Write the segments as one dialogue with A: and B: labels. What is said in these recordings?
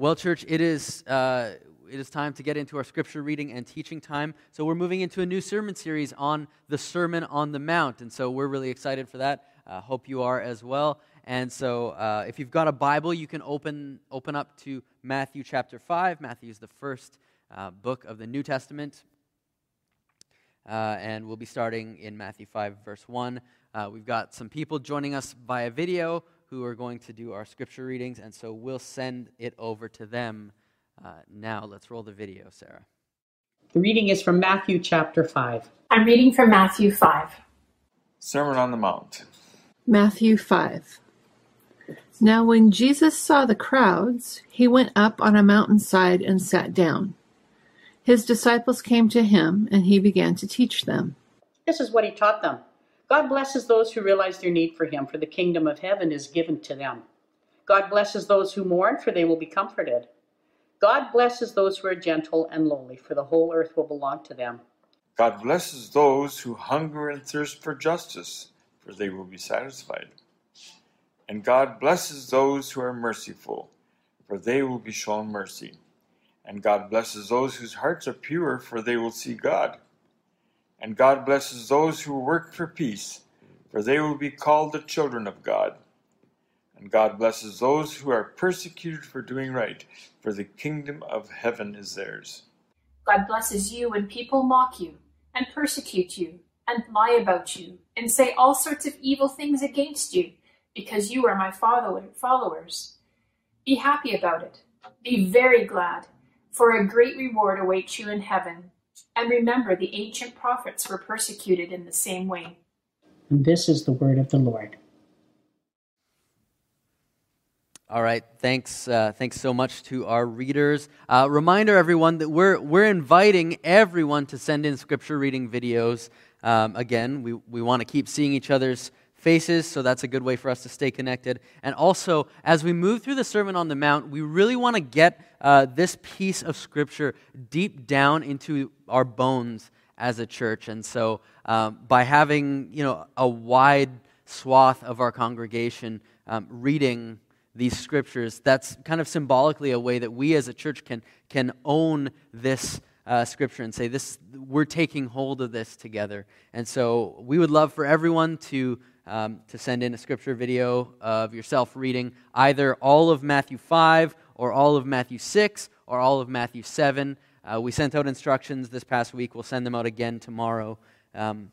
A: Well, church, it is, uh, it is time to get into our scripture reading and teaching time. So, we're moving into a new sermon series on the Sermon on the Mount. And so, we're really excited for that. Uh, hope you are as well. And so, uh, if you've got a Bible, you can open, open up to Matthew chapter 5. Matthew is the first uh, book of the New Testament. Uh, and we'll be starting in Matthew 5, verse 1. Uh, we've got some people joining us via video who are going to do our scripture readings, and so we'll send it over to them uh, now. Let's roll the video, Sarah.
B: The reading is from Matthew chapter 5.
C: I'm reading from Matthew 5.
D: Sermon on the Mount.
E: Matthew 5. Now, when Jesus saw the crowds, he went up on a mountainside and sat down. His disciples came to him, and he began to teach them.
B: This is what he taught them. God blesses those who realize their need for him, for the kingdom of heaven is given to them. God blesses those who mourn, for they will be comforted. God blesses those who are gentle and lowly, for the whole earth will belong to them.
D: God blesses those who hunger and thirst for justice, for they will be satisfied. And God blesses those who are merciful, for they will be shown mercy. And God blesses those whose hearts are pure, for they will see God. And God blesses those who work for peace, for they will be called the children of God. And God blesses those who are persecuted for doing right, for the kingdom of heaven is theirs.
C: God blesses you when people mock you, and persecute you, and lie about you, and say all sorts of evil things against you, because you are my followers. Be happy about it. Be very glad, for a great reward awaits you in heaven and remember, the ancient prophets were persecuted in the same way.
B: And this is the word of the Lord.
A: All right, thanks. Uh, thanks so much to our readers. Uh, reminder, everyone, that we're we're inviting everyone to send in scripture reading videos. Um, again, we we want to keep seeing each other's faces, so that's a good way for us to stay connected. And also, as we move through the Sermon on the Mount, we really want to get uh, this piece of Scripture deep down into our bones as a church. And so, um, by having you know a wide swath of our congregation um, reading these scriptures, that's kind of symbolically a way that we as a church can can own this uh, scripture and say this we're taking hold of this together and so we would love for everyone to um, to send in a scripture video of yourself reading either all of Matthew 5 or all of Matthew 6 or all of Matthew 7. Uh, we sent out instructions this past week. We'll send them out again tomorrow. Um,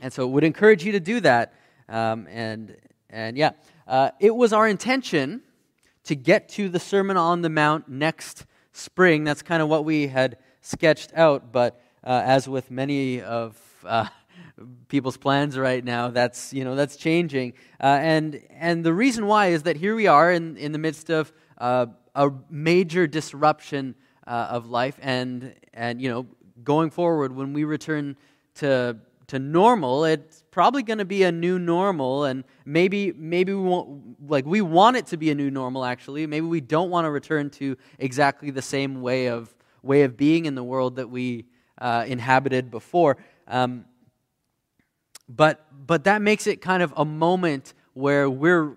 A: and so would encourage you to do that. Um, and, and yeah, uh, it was our intention to get to the Sermon on the Mount next spring. That's kind of what we had sketched out. But uh, as with many of uh, people's plans right now. That's you know that's changing, uh, and and the reason why is that here we are in in the midst of uh, a major disruption uh, of life, and and you know going forward when we return to to normal, it's probably going to be a new normal, and maybe maybe we won't like we want it to be a new normal. Actually, maybe we don't want to return to exactly the same way of way of being in the world that we uh, inhabited before. Um, but, but that makes it kind of a moment where we're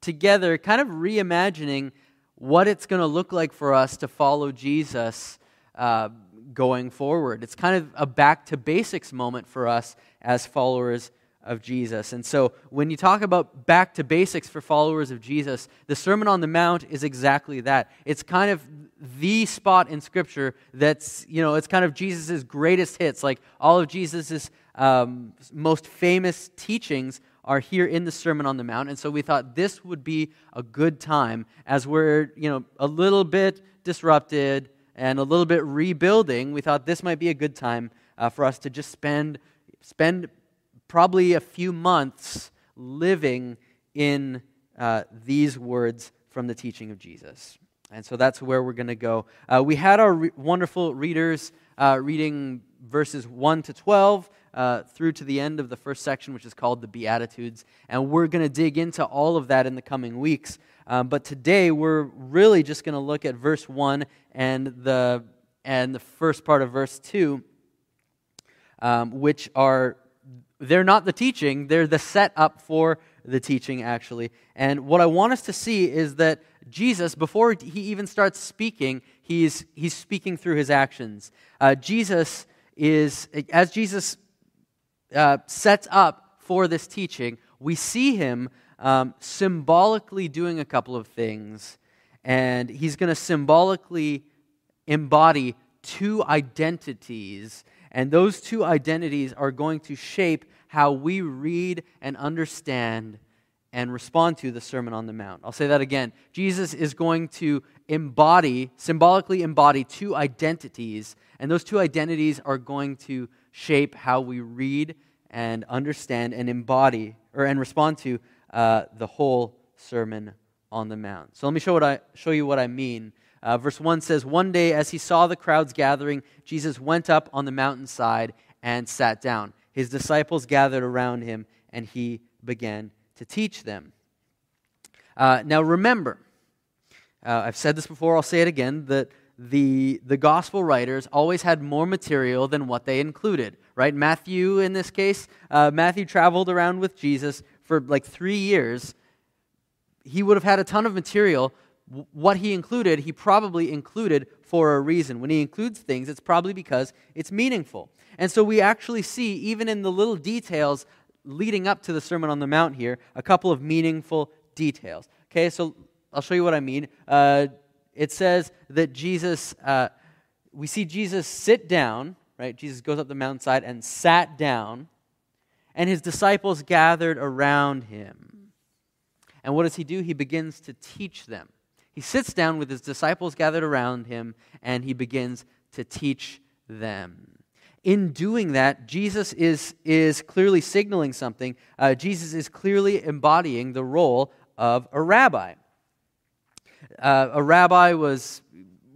A: together kind of reimagining what it's going to look like for us to follow Jesus uh, going forward. It's kind of a back to basics moment for us as followers of Jesus. And so when you talk about back to basics for followers of Jesus, the Sermon on the Mount is exactly that. It's kind of the spot in Scripture that's, you know, it's kind of Jesus' greatest hits. Like all of Jesus' um, most famous teachings are here in the Sermon on the Mount. And so we thought this would be a good time as we're, you know, a little bit disrupted and a little bit rebuilding. We thought this might be a good time uh, for us to just spend spend probably a few months living in uh, these words from the teaching of Jesus. And so that's where we're going to go. Uh, we had our re- wonderful readers uh, reading verses 1 to 12 uh, through to the end of the first section, which is called the Beatitudes. And we're going to dig into all of that in the coming weeks. Um, but today we're really just going to look at verse 1 and the, and the first part of verse 2, um, which are they're not the teaching, they're the setup for the teaching, actually. And what I want us to see is that Jesus, before he even starts speaking, he's, he's speaking through his actions. Uh, Jesus is, as Jesus uh, sets up for this teaching, we see him um, symbolically doing a couple of things, and he's going to symbolically embody two identities, and those two identities are going to shape how we read and understand and respond to the Sermon on the Mount. I'll say that again. Jesus is going to embody, symbolically embody two identities, and those two identities are going to shape how we read and understand and embody or and respond to uh, the whole Sermon on the Mount. So let me show, what I, show you what I mean. Uh, verse 1 says, One day as he saw the crowds gathering, Jesus went up on the mountainside and sat down. His disciples gathered around him, and he began to teach them. Uh, now remember, uh, I've said this before, I'll say it again, that the, the gospel writers always had more material than what they included, right? Matthew, in this case, uh, Matthew traveled around with Jesus for like three years. He would have had a ton of material. What he included, he probably included for a reason. When he includes things, it's probably because it's meaningful. And so we actually see, even in the little details leading up to the Sermon on the Mount here, a couple of meaningful details. Okay, so I'll show you what I mean. Uh, it says that Jesus, uh, we see Jesus sit down, right? Jesus goes up the mountainside and sat down, and his disciples gathered around him. And what does he do? He begins to teach them. He sits down with his disciples gathered around him, and he begins to teach them. In doing that, Jesus is, is clearly signaling something. Uh, Jesus is clearly embodying the role of a rabbi. Uh, a rabbi was,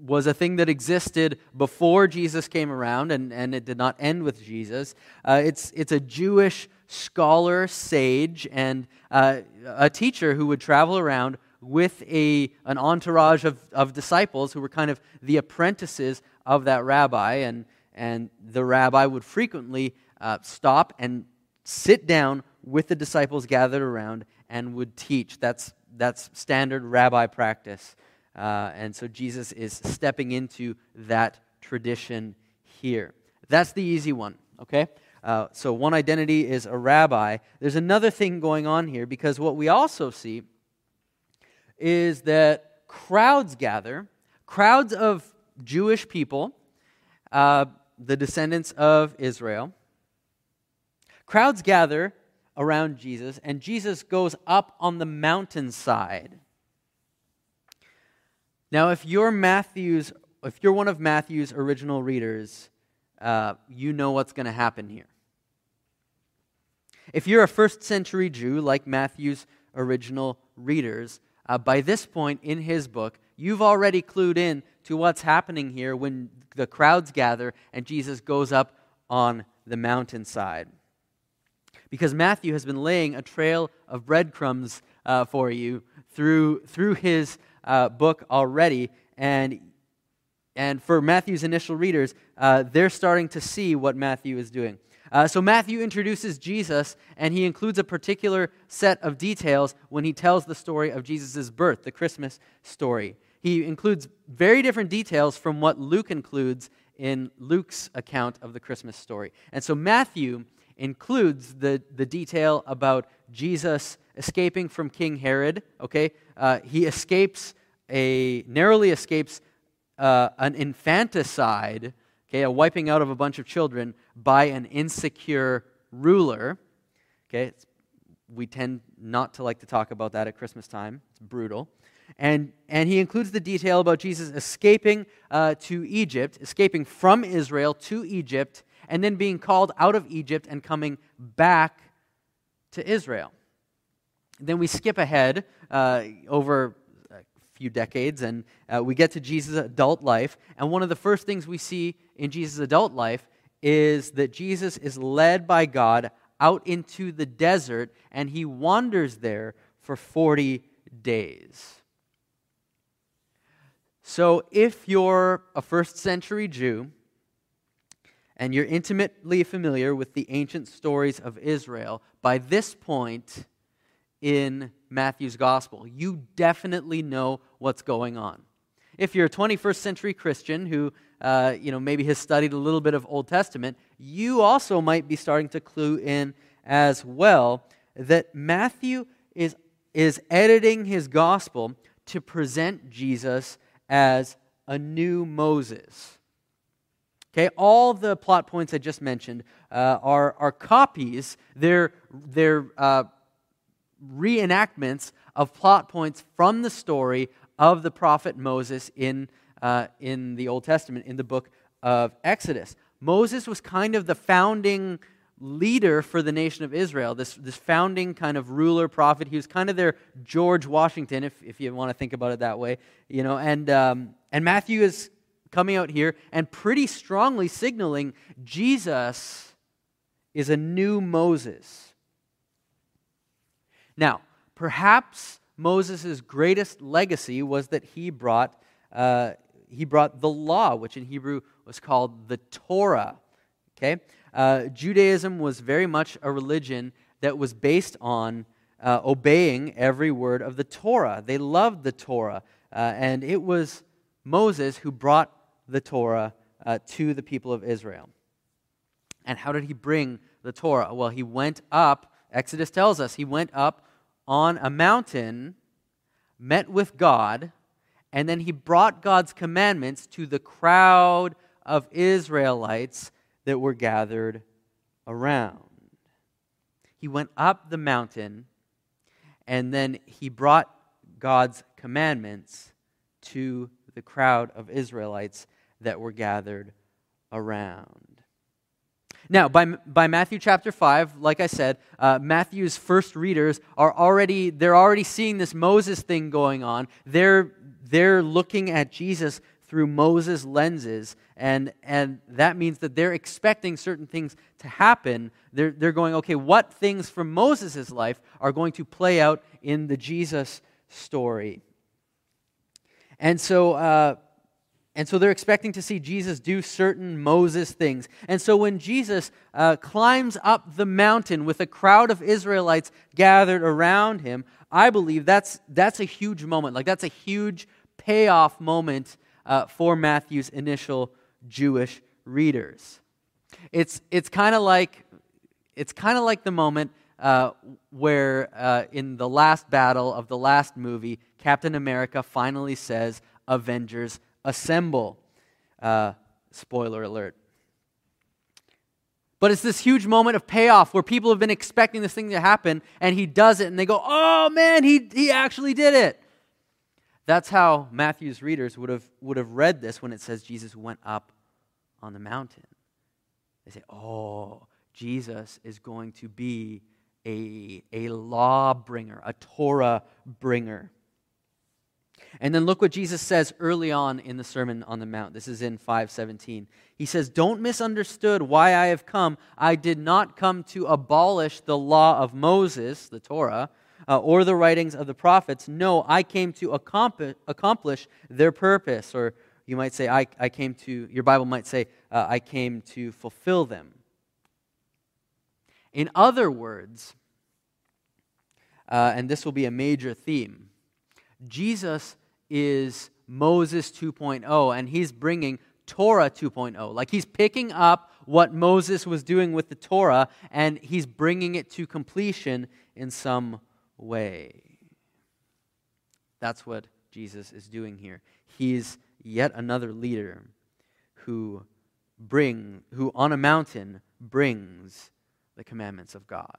A: was a thing that existed before Jesus came around, and, and it did not end with Jesus. Uh, it's, it's a Jewish scholar, sage, and uh, a teacher who would travel around with a, an entourage of, of disciples who were kind of the apprentices of that rabbi. And, and the rabbi would frequently uh, stop and sit down with the disciples gathered around and would teach. That's that's standard rabbi practice. Uh, and so Jesus is stepping into that tradition here. That's the easy one, okay? Uh, so one identity is a rabbi. There's another thing going on here because what we also see is that crowds gather, crowds of Jewish people, uh, the descendants of Israel. Crowds gather around Jesus, and Jesus goes up on the mountainside. Now, if you're Matthew's, if you're one of Matthew's original readers, uh, you know what's going to happen here. If you're a first century Jew like Matthew's original readers, uh, by this point in his book, you've already clued in to what's happening here when the crowds gather and Jesus goes up on the mountainside because Matthew has been laying a trail of breadcrumbs uh, for you through, through his uh, book already. And, and for Matthew's initial readers, uh, they're starting to see what Matthew is doing. Uh, so Matthew introduces Jesus, and he includes a particular set of details when he tells the story of Jesus' birth, the Christmas story. He includes very different details from what Luke includes in Luke's account of the Christmas story. And so Matthew includes the, the detail about Jesus escaping from King Herod. Okay, uh, he escapes a narrowly escapes uh, an infanticide, okay, a wiping out of a bunch of children by an insecure ruler. Okay, we tend not to like to talk about that at Christmas time. It's brutal. And, and he includes the detail about Jesus escaping uh, to Egypt, escaping from Israel to Egypt, and then being called out of Egypt and coming back to Israel. Then we skip ahead uh, over a few decades and uh, we get to Jesus' adult life. And one of the first things we see in Jesus' adult life is that Jesus is led by God out into the desert and he wanders there for 40 days. So if you're a first century Jew, and you're intimately familiar with the ancient stories of Israel, by this point, in Matthew's gospel, you definitely know what's going on. If you're a 21st century Christian who, uh, you know, maybe has studied a little bit of Old Testament, you also might be starting to clue in as well that Matthew is, is editing his gospel to present Jesus as a new Moses. Okay, all the plot points I just mentioned uh, are, are copies, they're, they're uh, reenactments of plot points from the story of the prophet Moses in, uh, in the Old Testament, in the book of Exodus. Moses was kind of the founding leader for the nation of Israel, this, this founding kind of ruler, prophet. He was kind of their George Washington, if, if you want to think about it that way. You know, and, um, and Matthew is coming out here and pretty strongly signaling Jesus is a new Moses. Now, perhaps Moses' greatest legacy was that he brought, uh, he brought the law, which in Hebrew was called the Torah. Okay? Uh, Judaism was very much a religion that was based on uh, obeying every word of the Torah. They loved the Torah, uh, and it was Moses who brought the Torah uh, to the people of Israel. And how did he bring the Torah? Well, he went up, Exodus tells us, he went up on a mountain, met with God, and then he brought God's commandments to the crowd of Israelites that were gathered around. He went up the mountain, and then he brought God's commandments to the crowd of Israelites that were gathered around. Now, by, by Matthew chapter 5, like I said, uh, Matthew's first readers are already, they're already seeing this Moses thing going on. They're, they're looking at Jesus through Moses' lenses, and, and that means that they're expecting certain things to happen. They're, they're going, okay, what things from Moses' life are going to play out in the Jesus story? And so, uh, and so they're expecting to see Jesus do certain Moses things. And so when Jesus uh, climbs up the mountain with a crowd of Israelites gathered around him, I believe that's, that's a huge moment. Like, that's a huge payoff moment uh, for Matthew's initial Jewish readers. It's, it's kind of like, it's like the moment uh, where uh, in the last battle of the last movie, Captain America finally says, Avengers assemble. Uh, spoiler alert. But it's this huge moment of payoff where people have been expecting this thing to happen, and he does it, and they go, oh man, he, he actually did it. That's how Matthew's readers would have, would have read this when it says Jesus went up on the mountain. They say, oh, Jesus is going to be a, a law bringer, a Torah bringer. And then look what Jesus says early on in the Sermon on the Mount. This is in 517. He says, Don't misunderstood why I have come. I did not come to abolish the law of Moses, the Torah, uh, or the writings of the prophets. No, I came to accomplish, accomplish their purpose. Or you might say, I, I came to, your Bible might say, uh, I came to fulfill them. In other words, uh, and this will be a major theme, Jesus is Moses 2.0, and he's bringing Torah 2.0. Like he's picking up what Moses was doing with the Torah, and he's bringing it to completion in some way. That's what Jesus is doing here. He's yet another leader who bring who on a mountain brings the commandments of God.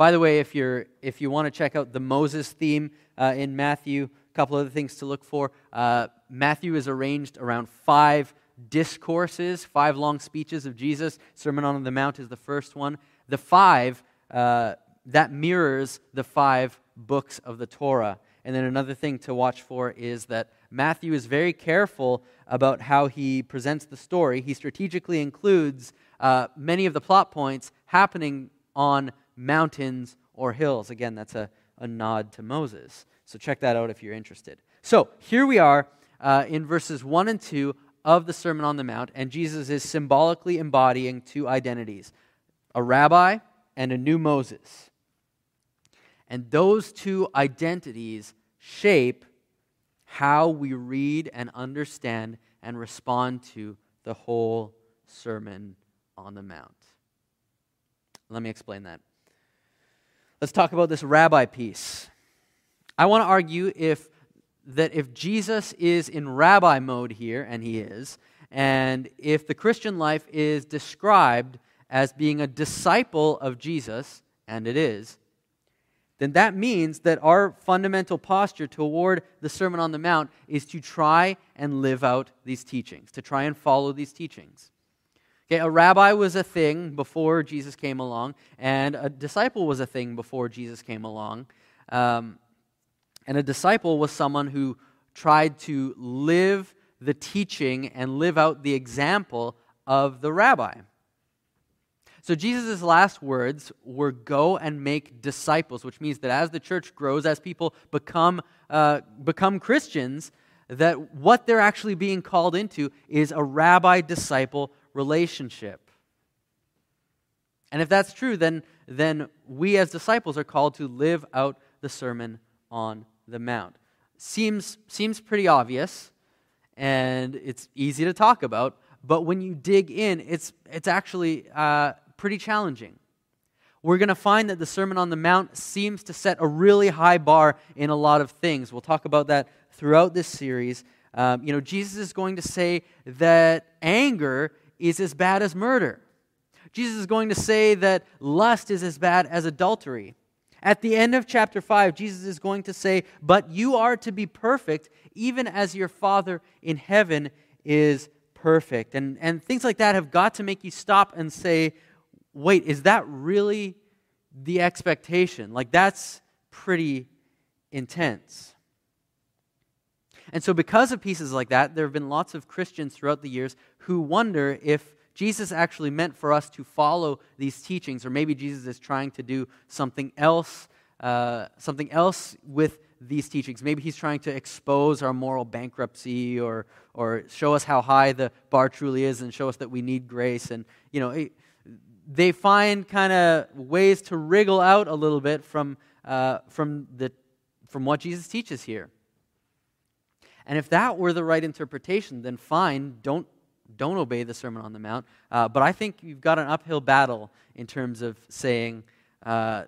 A: By the way, if, you're, if you want to check out the Moses theme uh, in Matthew, a couple other things to look for. Uh, Matthew is arranged around five discourses, five long speeches of Jesus. Sermon on the Mount is the first one. The five, uh, that mirrors the five books of the Torah. And then another thing to watch for is that Matthew is very careful about how he presents the story. He strategically includes uh, many of the plot points happening on mountains or hills. Again, that's a, a nod to Moses. So check that out if you're interested. So here we are uh, in verses 1 and 2 of the Sermon on the Mount, and Jesus is symbolically embodying two identities a rabbi and a new Moses. And those two identities shape how we read and understand and respond to the whole Sermon on the Mount. Let me explain that. Let's talk about this rabbi piece. I want to argue if that if Jesus is in rabbi mode here, and he is, and if the Christian life is described as being a disciple of Jesus, and it is, then that means that our fundamental posture toward the Sermon on the Mount is to try and live out these teachings, to try and follow these teachings. Okay, a rabbi was a thing before Jesus came along, and a disciple was a thing before Jesus came along. Um, and a disciple was someone who tried to live the teaching and live out the example of the rabbi. So Jesus' last words were go and make disciples, which means that as the church grows, as people become, uh, become Christians, that what they're actually being called into is a rabbi disciple relationship. And if that's true, then, then we as disciples are called to live out the Sermon on the Mount. Seems, seems pretty obvious, and it's easy to talk about, but when you dig in, it's, it's actually uh, pretty challenging. We're going to find that the Sermon on the Mount seems to set a really high bar in a lot of things. We'll talk about that throughout this series. Um, you know, Jesus is going to say that anger is as bad as murder. Jesus is going to say that lust is as bad as adultery. At the end of chapter 5, Jesus is going to say, But you are to be perfect, even as your Father in heaven is perfect. And, and things like that have got to make you stop and say, wait, is that really the expectation? Like, that's pretty intense. And so, because of pieces like that, there have been lots of Christians throughout the years who wonder if Jesus actually meant for us to follow these teachings, or maybe Jesus is trying to do something else, uh, something else with these teachings. Maybe he's trying to expose our moral bankruptcy, or or show us how high the bar truly is, and show us that we need grace. And you know, it, they find kind of ways to wriggle out a little bit from, uh, from, the, from what Jesus teaches here. And if that were the right interpretation, then fine, don't, don't obey the Sermon on the Mount. Uh, but I think you've got an uphill battle in terms of saying, uh,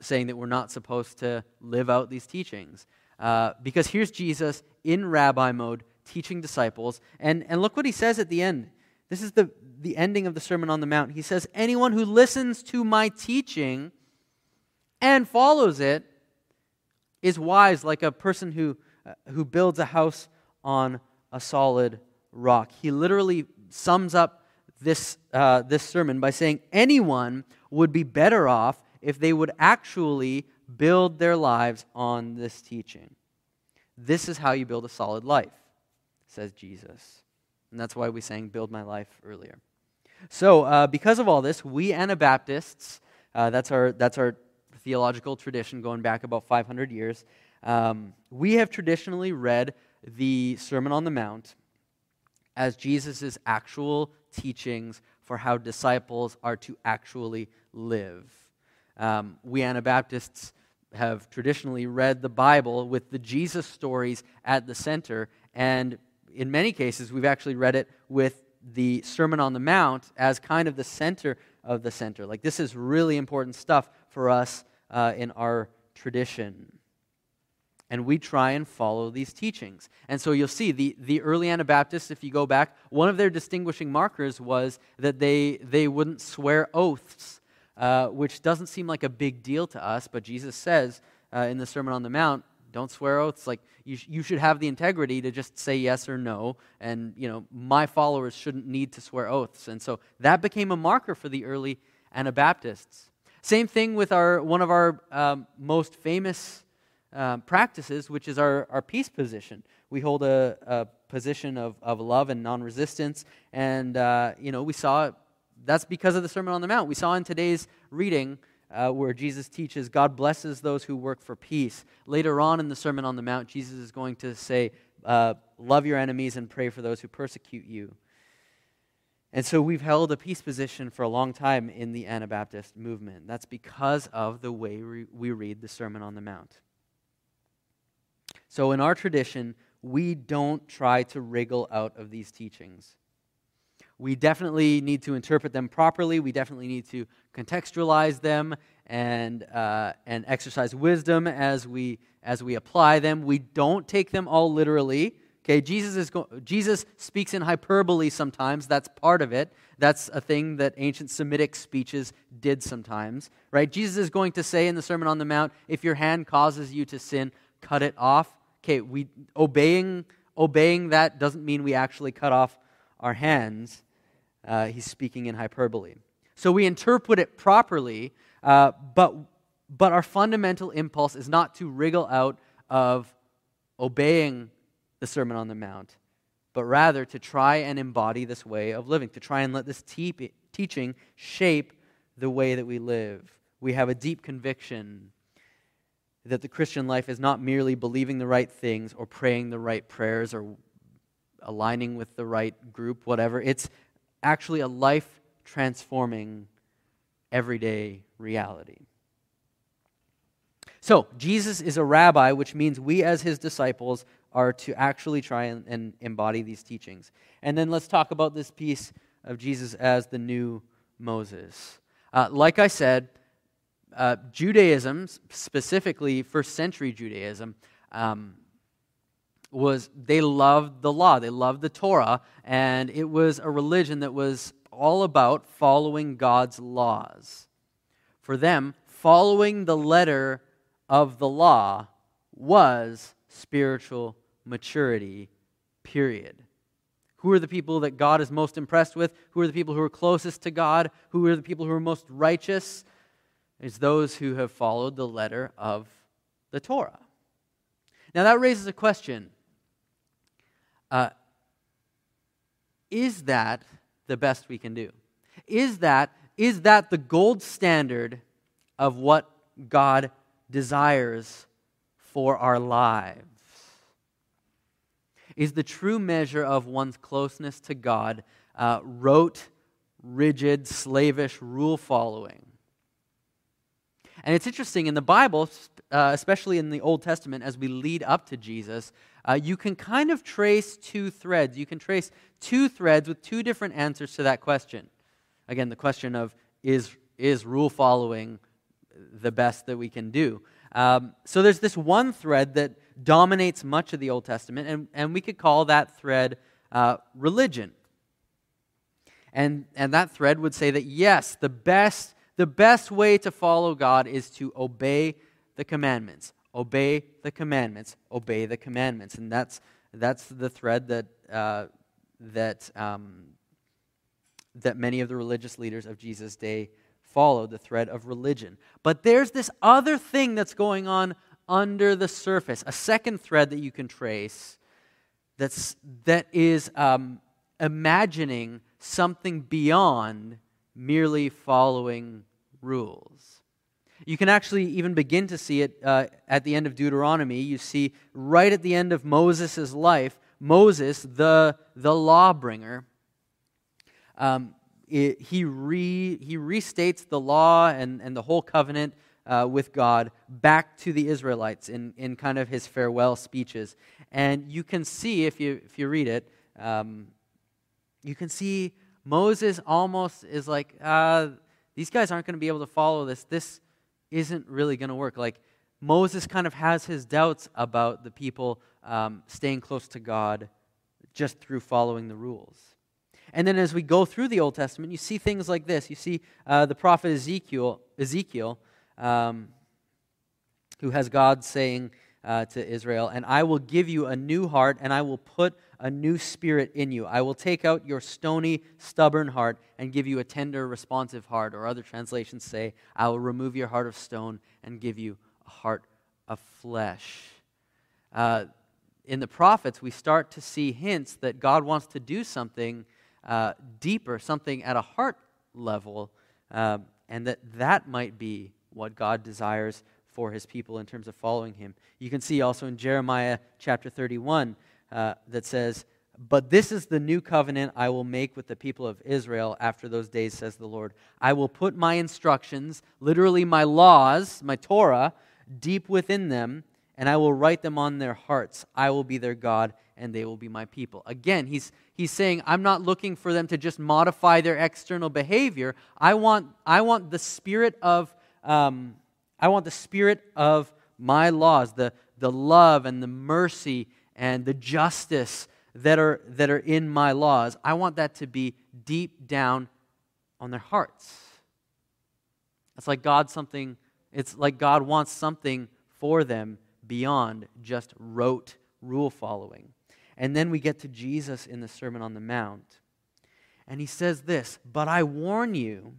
A: saying that we're not supposed to live out these teachings. Uh, because here's Jesus in rabbi mode teaching disciples. And, and look what he says at the end. This is the, the ending of the Sermon on the Mount. He says, Anyone who listens to my teaching and follows it is wise, like a person who, uh, who builds a house on a solid rock. He literally sums up this, uh, this sermon by saying, Anyone would be better off if they would actually build their lives on this teaching. This is how you build a solid life, says Jesus. And that's why we sang Build My Life earlier. So, uh, because of all this, we Anabaptists, uh, that's, our, that's our theological tradition going back about 500 years, um, we have traditionally read the Sermon on the Mount as Jesus' actual teachings for how disciples are to actually live. Um, we Anabaptists have traditionally read the Bible with the Jesus stories at the center, and in many cases, we've actually read it with the Sermon on the Mount as kind of the center of the center. Like, this is really important stuff for us uh, in our tradition. And we try and follow these teachings. And so you'll see the, the early Anabaptists, if you go back, one of their distinguishing markers was that they, they wouldn't swear oaths, uh, which doesn't seem like a big deal to us, but Jesus says uh, in the Sermon on the Mount, don't swear oaths. Like you, sh- you should have the integrity to just say yes or no. And you know, my followers shouldn't need to swear oaths. And so that became a marker for the early Anabaptists. Same thing with our one of our um, most famous um, practices, which is our, our peace position. We hold a, a position of, of love and non-resistance, and uh, you know we saw that's because of the Sermon on the Mount. We saw in today's reading uh, where Jesus teaches God blesses those who work for peace. Later on in the Sermon on the Mount, Jesus is going to say, uh, Love your enemies and pray for those who persecute you. And so we've held a peace position for a long time in the Anabaptist movement. That's because of the way we read the Sermon on the Mount. So in our tradition, we don't try to wriggle out of these teachings. We definitely need to interpret them properly. We definitely need to contextualize them and, uh, and exercise wisdom as we, as we apply them. We don't take them all literally. Okay, Jesus, is go- Jesus speaks in hyperbole sometimes. That's part of it. That's a thing that ancient Semitic speeches did sometimes, right? Jesus is going to say in the Sermon on the Mount, if your hand causes you to sin, cut it off. Okay, we obeying obeying that doesn't mean we actually cut off our hands. Uh, he's speaking in hyperbole. So we interpret it properly, uh, but but our fundamental impulse is not to wriggle out of obeying the Sermon on the Mount, but rather to try and embody this way of living, to try and let this te- teaching shape the way that we live. We have a deep conviction that the Christian life is not merely believing the right things or praying the right prayers or aligning with the right group, whatever. It's actually a life transforming, everyday reality. So, Jesus is a rabbi, which means we as his disciples are to actually try and, and, embody these teachings. And then let's talk about this piece of Jesus as the new Moses. Uh, like I said, uh, Judaism, specifically first century Judaism, um, was they loved the law, they loved the Torah, and it was a religion that was all about following God's laws. For them, following the letter of the law was spiritual maturity, period. Who are the people that God is most impressed with? Who are the people who are closest to God? Who are the people who are most righteous? It's those who have followed the letter of the Torah. Now, that raises a question uh, Is that the best we can do? Is that, is that the gold standard of what God desires for our lives? is the true measure of one's closeness to God, uh, rote, rigid, slavish rule following. And it's interesting in the Bible, uh, especially in the Old Testament, as we lead up to Jesus, uh, you can kind of trace two threads. You can trace two threads with two different answers to that question. Again, the question of is, is rule following the best that we can do? Um, so there's this one thread that dominates much of the Old Testament, and, and we could call that thread uh, religion. And, and that thread would say that yes, the best, the best way to follow God is to obey the commandments. Obey the commandments. Obey the commandments. And that's, that's the thread that, uh, that, um, that many of the religious leaders of Jesus' day followed the thread of religion. But there's this other thing that's going on under the surface, a second thread that you can trace that's, that is um, imagining something beyond merely following rules. You can actually even begin to see it uh, at the end of Deuteronomy. You see, right at the end of Moses' life, Moses, the, the lawbringer, um, it, he, re, he restates the law and, and the whole covenant uh, with God back to the Israelites in, in kind of his farewell speeches. And you can see, if you, if you read it, um, you can see Moses almost is like, uh, these guys aren't going to be able to follow this. This isn't really going to work. Like, Moses kind of has his doubts about the people um, staying close to God just through following the rules. And then as we go through the Old Testament, you see things like this. You see uh, the prophet Ezekiel, Ezekiel um, who has God saying uh, to Israel, And I will give you a new heart, and I will put a new spirit in you. I will take out your stony, stubborn heart and give you a tender, responsive heart. Or other translations say, I will remove your heart of stone and give you a heart of flesh. Uh, in the prophets, we start to see hints that God wants to do something uh, deeper, something at a heart level, uh, and that that might be what God desires for his people in terms of following him. You can see also in Jeremiah chapter 31 uh, that says, But this is the new covenant I will make with the people of Israel after those days, says the Lord. I will put my instructions, literally my laws, my Torah, deep within them, and I will write them on their hearts. I will be their God, and they will be my people. Again, he's, he's saying, I'm not looking for them to just modify their external behavior. I want, I want the spirit of, um, I want the spirit of my laws, the, the love and the mercy and the justice that are, that are in my laws, I want that to be deep down on their hearts. It's like God something, it's like God wants something for them beyond just rote rule following. And then we get to Jesus in the Sermon on the Mount. And he says this But I warn you,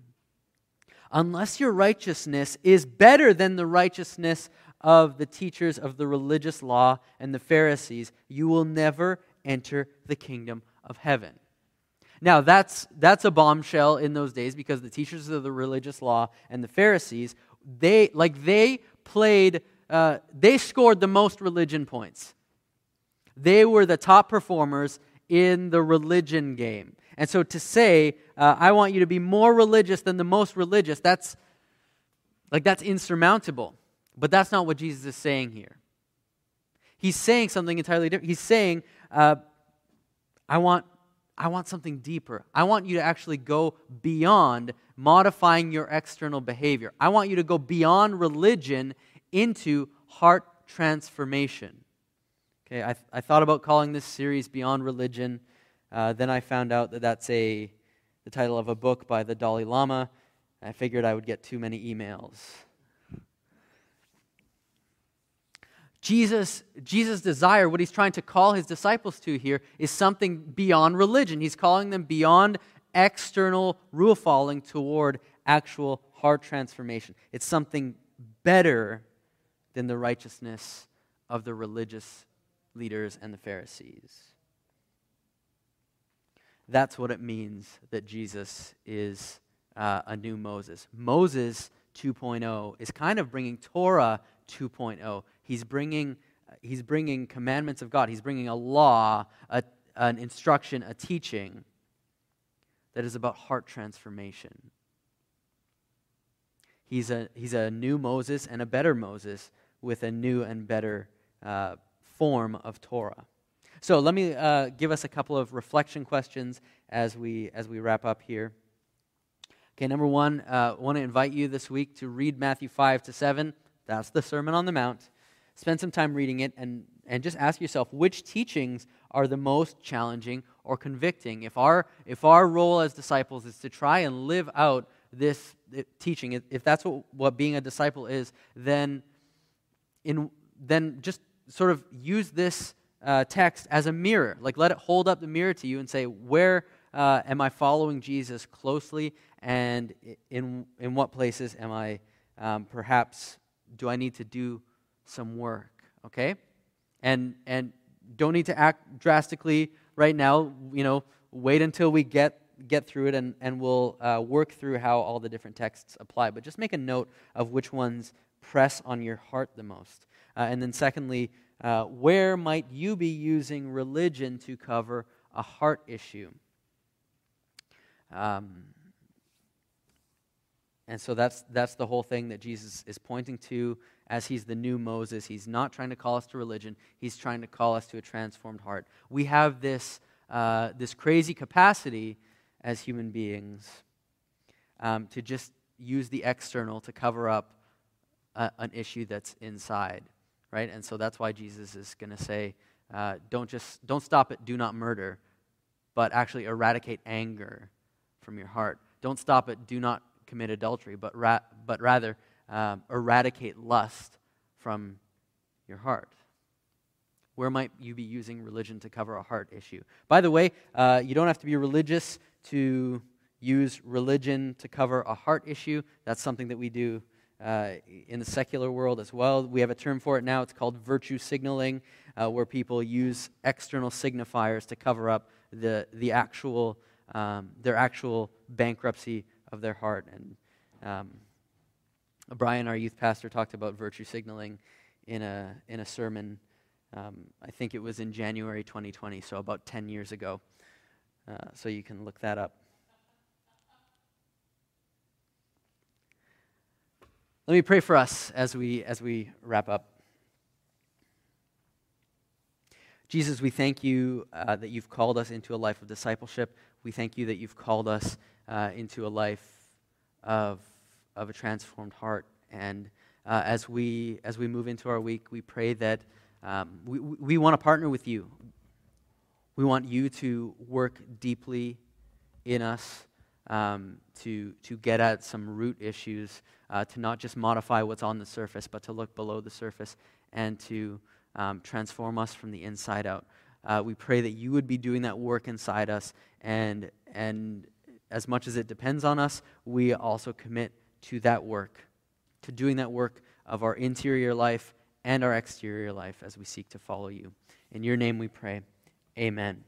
A: unless your righteousness is better than the righteousness of the teachers of the religious law and the Pharisees, you will never enter the kingdom of heaven. Now, that's, that's a bombshell in those days because the teachers of the religious law and the Pharisees, they, like, they played, uh, they scored the most religion points. They were the top performers in the religion game. And so to say, uh, I want you to be more religious than the most religious, that's like that's insurmountable. But that's not what Jesus is saying here. He's saying something entirely different. He's saying, uh, I, want, I want something deeper. I want you to actually go beyond modifying your external behavior. I want you to go beyond religion into heart transformation. Okay, I, th- I thought about calling this series Beyond Religion. Uh, then I found out that that's a, the title of a book by the Dalai Lama. I figured I would get too many emails. Jesus, Jesus' desire, what he's trying to call his disciples to here, is something beyond religion. He's calling them beyond external rule following toward actual heart transformation. It's something better than the righteousness of the religious leaders and the Pharisees. That's what it means that Jesus is uh, a new Moses. Moses 2.0 is kind of bringing Torah 2.0 He's bringing, he's bringing commandments of God. He's bringing a law, a, an instruction, a teaching that is about heart transformation. He's a, he's a new Moses and a better Moses with a new and better uh, form of Torah. So let me uh, give us a couple of reflection questions as we, as we wrap up here. Okay, number one, I uh, want to invite you this week to read Matthew 5 to 7. That's the Sermon on the Mount. Spend some time reading it and, and just ask yourself which teachings are the most challenging or convicting. If our, if our role as disciples is to try and live out this teaching, if that's what, what being a disciple is, then, in, then just sort of use this uh, text as a mirror. Like let it hold up the mirror to you and say, where uh, am I following Jesus closely? And in, in what places am I um, perhaps, do I need to do some work, okay? And and don't need to act drastically right now. You know, wait until we get get through it, and and we'll uh, work through how all the different texts apply. But just make a note of which ones press on your heart the most. Uh, and then secondly, uh, where might you be using religion to cover a heart issue? Um, and so that's, that's the whole thing that Jesus is pointing to as he's the new Moses. He's not trying to call us to religion, he's trying to call us to a transformed heart. We have this, uh, this crazy capacity as human beings um, to just use the external to cover up a, an issue that's inside, right? And so that's why Jesus is going to say, uh, don't just don't stop at do not murder, but actually eradicate anger from your heart. Don't stop at do not commit adultery, but, ra- but rather um, eradicate lust from your heart. Where might you be using religion to cover a heart issue? By the way, uh, you don't have to be religious to use religion to cover a heart issue. That's something that we do uh, in the secular world as well. We have a term for it now. It's called virtue signaling, uh, where people use external signifiers to cover up the, the actual, um, their actual bankruptcy of their heart. And um, Brian, our youth pastor, talked about virtue signaling in a, in a sermon Um, I think it was in January 2020, so about 10 years ago. Uh, so you can look that up. Let me pray for us as we, as we wrap up. Jesus, we thank you uh, that you've called us into a life of discipleship. We thank you that you've called us uh, into a life of, of a transformed heart. And uh, as, we, as we move into our week, we pray that um, we, we want to partner with you. We want you to work deeply in us um, to, to get at some root issues, uh, to not just modify what's on the surface, but to look below the surface and to um, transform us from the inside out. Uh, we pray that you would be doing that work inside us, and, and as much as it depends on us, we also commit to that work, to doing that work of our interior life and our exterior life as we seek to follow you. In your name we pray. Amen.